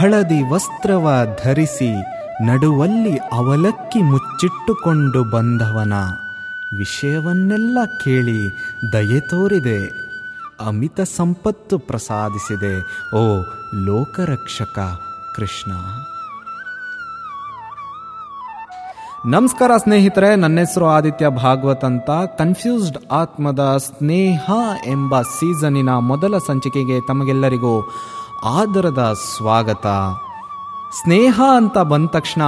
ಹಳದಿ ವಸ್ತ್ರವ ಧರಿಸಿ ನಡುವಲ್ಲಿ ಅವಲಕ್ಕಿ ಮುಚ್ಚಿಟ್ಟುಕೊಂಡು ಬಂದವನ. ವಿಷಯವನ್ನೆಲ್ಲ ಕೇಳಿ ದಯೆ ತೋರಿದೆ. ಅಮಿತ ಸಂಪತ್ತು ಪ್ರಸಾದಿಸಿದೆ. ಓ ಲೋಕರಕ್ಷಕ ಕೃಷ್ಣ. ನಮಸ್ಕಾರ ಸ್ನೇಹಿತರೆ, ನನ್ನ ಹೆಸರು ಆದಿತ್ಯ ಭಾಗವತ್ ಅಂತ. ಕನ್ಫ್ಯೂಸ್ಡ್ ಆತ್ಮದ ಸ್ನೇಹ ಎಂಬ ಸೀಸನಿನ ಮೊದಲ ಸಂಚಿಕೆಗೆ ತಮಗೆಲ್ಲರಿಗೂ ಆದರದ ಸ್ವಾಗತ. ಸ್ನೇಹ ಅಂತ ಬಂದ ತಕ್ಷಣ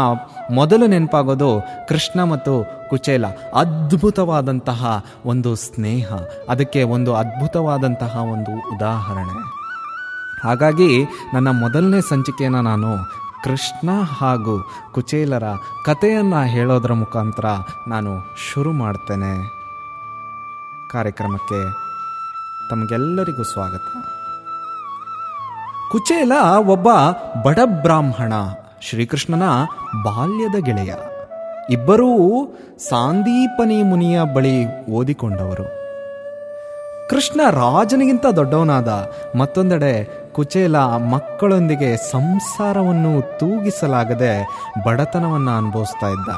ಮೊದಲು ನೆನಪಾಗೋದು ಕೃಷ್ಣ ಮತ್ತು ಕುಚೇಲ. ಅದ್ಭುತವಾದಂತಹ ಒಂದು ಸ್ನೇಹ. ಅದಕ್ಕೆ ಒಂದು ಅದ್ಭುತವಾದಂತಹ ಒಂದು ಉದಾಹರಣೆ. ಹಾಗಾಗಿ ನನ್ನ ಮೊದಲನೇ ಸಂಚಿಕೆಯನ್ನು ನಾನು ಕೃಷ್ಣ ಹಾಗೂ ಕುಚೇಲರ ಕಥೆಯನ್ನು ಹೇಳೋದರ ಮುಖಾಂತರ ನಾನು ಶುರು ಮಾಡ್ತೇನೆ. ಕಾರ್ಯಕ್ರಮಕ್ಕೆ ತಮಗೆಲ್ಲರಿಗೂ ಸ್ವಾಗತ. ಕುಚೇಲ ಒಬ್ಬ ಬಡ ಬ್ರಾಹ್ಮಣ ಶ್ರೀಕೃಷ್ಣನ ಬಾಲ್ಯದ ಗೆಳೆಯ. ಇಬ್ಬರೂ ಸಾಂದೀಪನಿ ಮುನಿಯ ಬಳಿ ಓದಿಕೊಂಡವರು. ಕೃಷ್ಣ ರಾಜನಿಗಿಂತ ದೊಡ್ಡವನಾದ ಮತ್ತೊಂದೆಡೆ ಕುಚೇಲ ಮಕ್ಕಳೊಂದಿಗೆ ಸಂಸಾರವನ್ನು ತೂಗಿಸಲಾಗದೆ ಬಡತನವನ್ನು ಅನುಭವಿಸ್ತಾ ಇದ್ದ.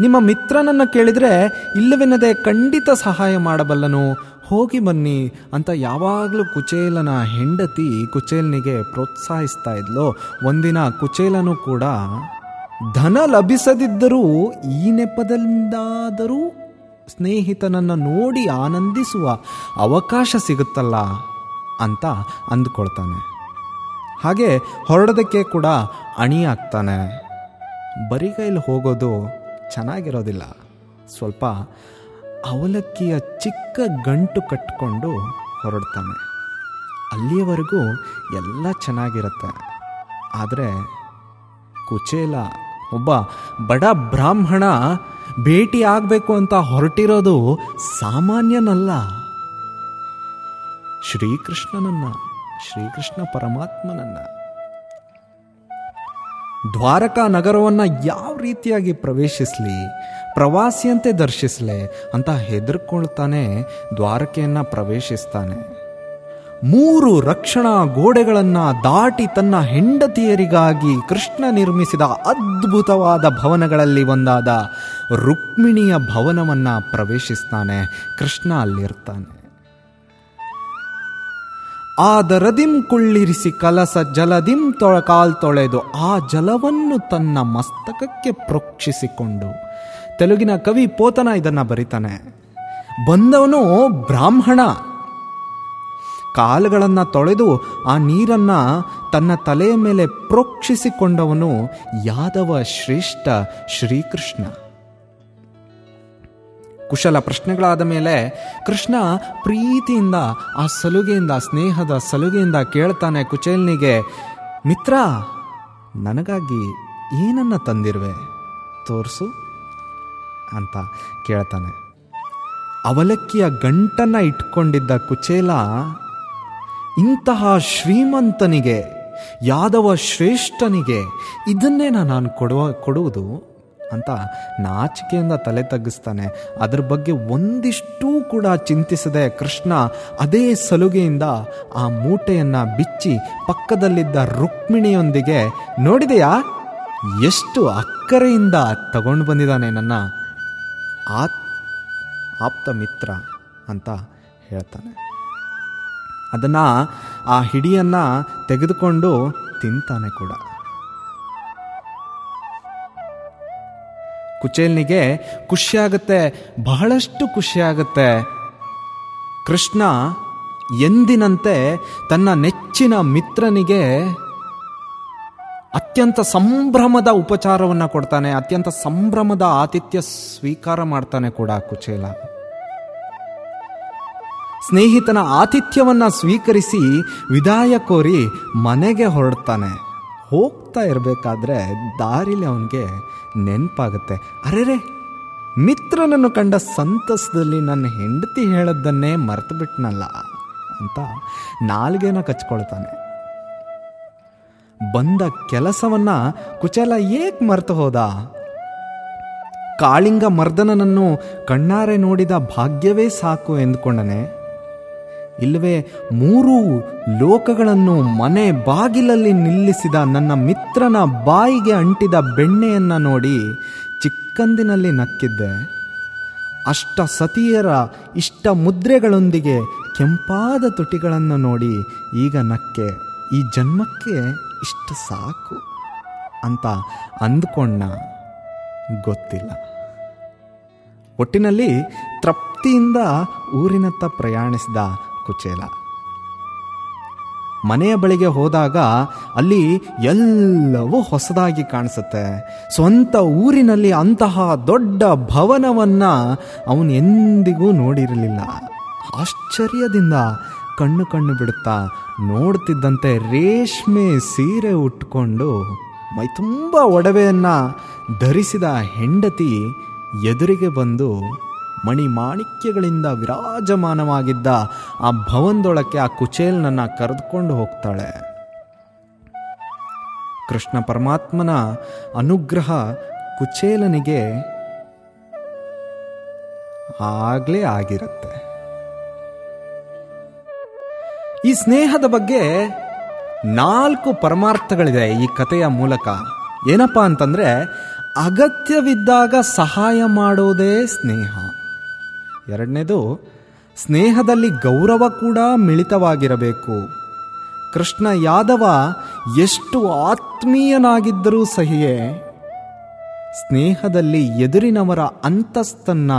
ನಿಮ್ಮ ಮಿತ್ರನನ್ನು ಕೇಳಿದರೆ, ಇಲ್ಲವೆನ್ನದೆ ಖಂಡಿತ ಸಹಾಯ ಮಾಡಬಲ್ಲನು ಹೋಗಿ ಬನ್ನಿ ಅಂತ ಯಾವಾಗಲೂ ಕುಚೇಲನ ಹೆಂಡತಿ ಕುಚೇಲನಿಗೆ ಪ್ರೋತ್ಸಾಹಿಸ್ತಾ ಇದ್ಲು. ಒಂದಿನ ಕುಚೇಲನು ಕೂಡ, ಧನ ಲಭಿಸದಿದ್ದರೂ ಈ ನೆಪದಿಂದಾದರೂ ಸ್ನೇಹಿತನನ್ನು ನೋಡಿ ಆನಂದಿಸುವ ಅವಕಾಶ ಸಿಗುತ್ತಲ್ಲ ಅಂತ ಅಂದುಕೊಳ್ತಾನೆ. ಹಾಗೆ ಹೊರಡೋದಕ್ಕೆ ಕೂಡ ಅಣಿಯಾಗ್ತಾನೆ ಬರಿಗೈಲಿ ಹೋಗೋದು ಚೆನ್ನಾಗಿರೋದಿಲ್ಲ. ಸ್ವಲ್ಪ ಅವಲಕ್ಕಿಯ ಚಿಕ್ಕ ಗಂಟು ಕಟ್ಕೊಂಡು ಹೊರಡ್ತಾನೆ. ಅಲ್ಲಿಯವರೆಗೂ ಎಲ್ಲ ಚೆನ್ನಾಗಿರುತ್ತೆ. ಆದರೆ ಕುಚೇಲ, ಒಬ್ಬ ಬಡ ಬ್ರಾಹ್ಮಣ ಭೇಟಿ ಆಗಬೇಕು ಅಂತ ಹೊರಟಿರೋದು ಸಾಮಾನ್ಯನಲ್ಲ. ಶ್ರೀಕೃಷ್ಣನನ್ನ, ಶ್ರೀಕೃಷ್ಣ ಪರಮಾತ್ಮನನ್ನ. ದ್ವಾರಕಾ ನಗರವನ್ನು ಯಾವ ರೀತಿಯಾಗಿ ಪ್ರವೇಶಿಸಲಿ, ಪ್ರವಾಸಿಯಂತೆ ದರ್ಶಿಸಲಿ ಅಂತ ಹೆದರ್ಕೊಳ್ತಾನೆ, ದ್ವಾರಕೆಯನ್ನು ಪ್ರವೇಶಿಸ್ತಾನೆ. ಮೂರು ರಕ್ಷಣಾ ಗೋಡೆಗಳನ್ನು ದಾಟಿ ತನ್ನ ಹೆಂಡತಿಯರಿಗಾಗಿ ಕೃಷ್ಣ ನಿರ್ಮಿಸಿದ ಅದ್ಭುತವಾದ ಭವನಗಳಲ್ಲಿ ಒಂದಾದ ರುಕ್ಮಿಣಿಯ ಭವನವನ್ನು ಪ್ರವೇಶಿಸ್ತಾನೆ, ಕೃಷ್ಣ ಅಲ್ಲಿರ್ತಾನೆ. ಆ ದರದಿಂ ಕುಳ್ಳಿರಿಸಿ ಕಲಸ ಜಲದಿಂ ತೊಳಕಾಲ್ ತೊಳೆದು ಆ ಜಲವನ್ನು ತನ್ನ ಮಸ್ತಕಕ್ಕೆ ಪ್ರೋಕ್ಷಿಸಿಕೊಂಡು. ತೆಲುಗಿನ ಕವಿ ಪೋತನ ಇದನ್ನ ಬರಿತಾನೆ. ಬಂದವನು ಬ್ರಾಹ್ಮಣ. ಕಾಲುಗಳನ್ನು ತೊಳೆದು ಆ ನೀರನ್ನು ತನ್ನ ತಲೆಯ ಮೇಲೆ ಪ್ರೋಕ್ಷಿಸಿಕೊಂಡವನು ಯಾದವ ಶ್ರೇಷ್ಠ ಶ್ರೀಕೃಷ್ಣ. ಕುಶಲ ಪ್ರಶ್ನೆಗಳಾದ ಮೇಲೆ ಕೃಷ್ಣ ಪ್ರೀತಿಯಿಂದ, ಆ ಸಲುಗೆಯಿಂದ, ಸ್ನೇಹದ ಸಲುಗೆಯಿಂದ ಕೇಳ್ತಾನೆ ಕುಚೇಲ್ನಿಗೆ, ಮಿತ್ರ, ನನಗಾಗಿ ಏನನ್ನ ತಂದಿರುವೆ? ತೋರಿಸು ಅಂತ ಕೇಳ್ತಾನೆ. ಅವಲಕ್ಕಿಯ ಗಂಟನ್ನ ಇಟ್ಕೊಂಡಿದ್ದ ಕುಚೇಲ, ಇಂತಹ ಶ್ರೀಮಂತನಿಗೆ, ಯಾದವ ಶ್ರೇಷ್ಠನಿಗೆ ಇದನ್ನೇನ ನಾನು ಕೊಡುವ, ಕೊಡುವುದು? ಅಂತ ನಾಚಿಕೆಯಿಂದ ತಲೆ ತಗ್ಗಿಸ್ತಾನೆ. ಅದ್ರ ಬಗ್ಗೆ ಒಂದಿಷ್ಟೂ ಕೂಡ ಚಿಂತಿಸದೆ ಕೃಷ್ಣ ಅದೇ ಸಲುಗೆಯಿಂದ ಆ ಮೂಟೆಯನ್ನ ಬಿಚ್ಚಿ ಪಕ್ಕದಲ್ಲಿದ್ದ ರುಕ್ಮಿಣಿಯೊಂದಿಗೆ, ನೋಡಿದೆಯಾ? ಎಷ್ಟು ಅಕ್ಕರೆಯಿಂದ ತಗೊಂಡು ಬಂದಿದ್ದಾನೆ ನನ್ನ ಆಪ್ತ ಮಿತ್ರ ಅಂತ ಹೇಳ್ತಾನೆ. ಅದನ್ನು ಆ ಹಿಡಿಯನ್ನು ತೆಗೆದುಕೊಂಡು ತಿಂತಾನೆ ಕೂಡ. ಕುಚೇಲ್ನಿಗೆ ಖುಷಿಯಾಗುತ್ತೆ, ಬಹಳಷ್ಟು ಖುಷಿಯಾಗುತ್ತೆ. ಕೃಷ್ಣ ಎಂದಿನಂತೆ ತನ್ನ ನೆಚ್ಚಿನ ಮಿತ್ರನಿಗೆ ಅತ್ಯಂತ ಸಂಭ್ರಮದ ಉಪಚಾರವನ್ನು ಕೊಡ್ತಾನೆ, ಅತ್ಯಂತ ಸಂಭ್ರಮದ ಆತಿಥ್ಯ ಸ್ವೀಕಾರ ಮಾಡ್ತಾನೆ ಕೂಡ ಕುಚೇಲ. ಸ್ನೇಹಿತನ ಆತಿಥ್ಯವನ್ನು ಸ್ವೀಕರಿಸಿ ವಿದಾಯ ಕೋರಿ ಮನೆಗೆ ಹೊರಡ್ತಾನೆ. ಹೋಗ್ತಾ ಇರಬೇಕಾದ್ರೆ ದಾರಿಲಿ ಅವನಿಗೆ ನೆನಪಾಗುತ್ತೆ. ಅರೆರೆ ಮಿತ್ರನನ್ನು ಕಂಡ ಸಂತಸದಲ್ಲಿ ನನ್ನ ಹೆಂಡತಿ ಹೇಳದ್ದನ್ನೇ ಮರೆತು ಬಿಟ್ನಲ್ಲ ಅಂತ ನಾಲ್ಗೆನ ಕಚ್ಕೊಳ್ತಾನೆ. ಬಂದ ಕೆಲಸವನ್ನ ಕುಚಲ ಏಕ್ ಮರೆತು ಹೋದ? ಕಾಳಿಂಗ ಮರ್ದನನನ್ನು ಕಣ್ಣಾರೆ ನೋಡಿದ ಭಾಗ್ಯವೇ ಸಾಕು ಎಂದುಕೊಂಡನೆ ಇಲ್ಲವೇ, ಮೂರು ಲೋಕಗಳನ್ನು ಮನೆ ಬಾಗಿಲಲ್ಲಿ ನಿಲ್ಲಿಸಿದ ನನ್ನ ಮಿತ್ರನ ಬಾಯಿಗೆ ಅಂಟಿದ ಬೆಣ್ಣೆಯನ್ನು ನೋಡಿ ಚಿಕ್ಕಂದಿನಲ್ಲಿ ನಕ್ಕಿದ್ದೆ. ಅಷ್ಟ ಸತಿಯರ ಇಷ್ಟ ಮುದ್ರೆಗಳೊಂದಿಗೆ ಕೆಂಪಾದ ತುಟಿಗಳನ್ನು ನೋಡಿ ಈಗ ನಕ್ಕೆ, ಈ ಜನ್ಮಕ್ಕೆ ಇಷ್ಟು ಸಾಕು ಅಂತ ಅಂದ್ಕೊಂಡ. ಗೊತ್ತಿಲ್ಲ. ಒಟ್ಟಿನಲ್ಲಿ ತೃಪ್ತಿಯಿಂದ ಊರಿನತ್ತ ಪ್ರಯಾಣಿಸಿದ ಕುಚೇಲ. ಮನೆಯ ಬಳಿಗೆ ಹೋದಾಗ ಅಲ್ಲಿ ಎಲ್ಲವೂ ಹೊಸದಾಗಿ ಕಾಣಿಸುತ್ತೆ. ಸ್ವಂತ ಊರಿನಲ್ಲಿ ಅಂತಹ ದೊಡ್ಡ ಭವನವನ್ನ ಅವನು ಎಂದಿಗೂ ನೋಡಿರಲಿಲ್ಲ. ಆಶ್ಚರ್ಯದಿಂದ ಕಣ್ಣು ಕಣ್ಣು ಬಿಡುತ್ತಾ ನೋಡ್ತಿದ್ದಂತೆ ರೇಷ್ಮೆ ಸೀರೆ ಉಟ್ಕೊಂಡು ಮೈ ತುಂಬ ಒಡವೆಯನ್ನ ಧರಿಸಿದ ಹೆಂಡತಿ ಎದುರಿಗೆ ಬಂದು ಮಣಿಮಾಣಿಕ್ಯಗಳಿಂದ ವಿರಾಜಮಾನವಾಗಿದ್ದ ಆ ಭವನದೊಳಕ್ಕೆ ಆ ಕುಚೇಲ್ನನ್ನು ಕರೆದುಕೊಂಡು ಹೋಗ್ತಾಳೆ. ಕೃಷ್ಣ ಪರಮಾತ್ಮನ ಅನುಗ್ರಹ ಕುಚೇಲನಿಗೆ ಆಗಲೇ ಆಗಿರುತ್ತೆ. ಈ ಸ್ನೇಹದ ಬಗ್ಗೆ ನಾಲ್ಕು ಪರಮಾರ್ಥಗಳಿದೆ ಈ ಕಥೆಯ ಮೂಲಕ. ಏನಪ್ಪಾ ಅಂತಂದ್ರೆ ಅಗತ್ಯವಿದ್ದಾಗ ಸಹಾಯ ಮಾಡೋದೇ ಸ್ನೇಹ. ಎರಡನೇದು, ಸ್ನೇಹದಲ್ಲಿ ಗೌರವ ಕೂಡ ಮಿಳಿತವಾಗಿರಬೇಕು. ಕೃಷ್ಣ ಯಾದವ ಎಷ್ಟು ಆತ್ಮೀಯನಾಗಿದ್ದರೂ ಸಹಿಯೇ, ಸ್ನೇಹದಲ್ಲಿ ಎದುರಿನವರ ಅಂತಸ್ತನ್ನ,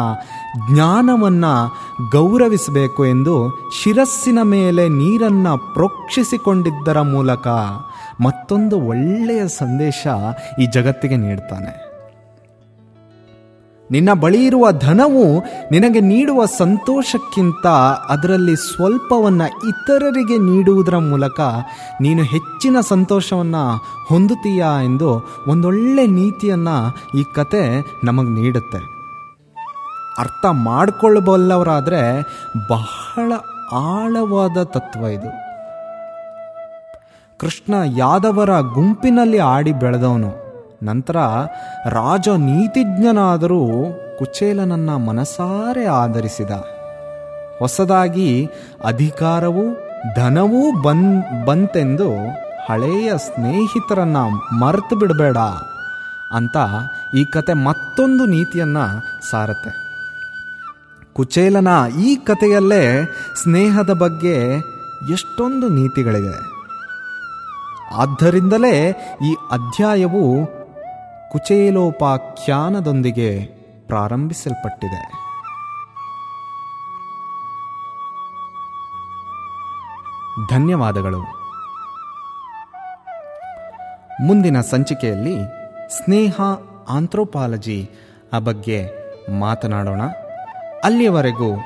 ಜ್ಞಾನವನ್ನ ಗೌರವಿಸಬೇಕು ಎಂದು ಶಿರಸ್ಸಿನ ಮೇಲೆ ನೀರನ್ನ ಪ್ರೋಕ್ಷಿಸಿಕೊಂಡಿದ್ದರ ಮೂಲಕ ಮತ್ತೊಂದು ಒಳ್ಳೆಯ ಸಂದೇಶ ಈ ಜಗತ್ತಿಗೆ ನೀಡ್ತಾನೆ. ನಿನ್ನ ಬಳಿ ಇರುವ ಧನವು ನಿನಗೆ ನೀಡುವ ಸಂತೋಷಕ್ಕಿಂತ ಅದರಲ್ಲಿ ಸ್ವಲ್ಪವನ್ನು ಇತರರಿಗೆ ನೀಡುವುದರ ಮೂಲಕ ನೀನು ಹೆಚ್ಚಿನ ಸಂತೋಷವನ್ನು ಹೊಂದುತ್ತೀಯಾ ಎಂದು ಒಂದೊಳ್ಳೆ ನೀತಿಯನ್ನು ಈ ಕತೆ ನಮಗೆ ನೀಡುತ್ತೆ. ಅರ್ಥ ಮಾಡಿಕೊಳ್ಳಬಲ್ಲವರಾದರೆ ಬಹಳ ಆಳವಾದ ತತ್ವ ಇದು. ಕೃಷ್ಣ ಯಾದವರ ಗುಂಪಿನಲ್ಲಿ ಆಡಿ ಬೆಳೆದವನು. ನಂತರ ರಾಜ ನೀತಿಜ್ಞನಾದರೂ ಕುಚೇಲನನ್ನ ಮನಸಾರೆ ಆಧರಿಸಿದ. ಹೊಸದಾಗಿ ಅಧಿಕಾರವೂ ಧನವೂ ಬನ್ ಬಂತೆಂದು ಹಳೆಯ ಸ್ನೇಹಿತರನ್ನ ಮರೆತು ಬಿಡಬೇಡ ಅಂತ ಈ ಕತೆ ಮತ್ತೊಂದು ನೀತಿಯನ್ನ ಸಾರತ್ತೆ. ಕುಚೇಲನ ಈ ಕಥೆಯಲ್ಲೇ ಸ್ನೇಹದ ಬಗ್ಗೆ ಎಷ್ಟೊಂದು ನೀತಿಗಳಿವೆ. ಆದ್ದರಿಂದಲೇ ಈ ಅಧ್ಯಾಯವು ಕುಚೇಲೋಪಾಖ್ಯಾನದೊಂದಿಗೆ ಪ್ರಾರಂಭಿಸಲ್ಪಟ್ಟಿದೆ. ಧನ್ಯವಾದಗಳು. ಮುಂದಿನ ಸಂಚಿಕೆಯಲ್ಲಿ ಸ್ನೇಹ ಆಂಥ್ರೋಪಾಲಜಿ ಆ ಬಗ್ಗೆ ಮಾತನಾಡೋಣ. ಅಲ್ಲಿಯವರೆಗೂ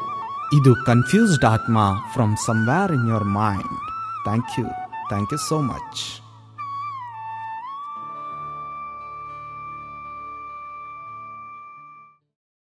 ಇದು ಕನ್ಫ್ಯೂಸ್ಡ್ ಆತ್ಮ from somewhere in your mind thank you thank you so much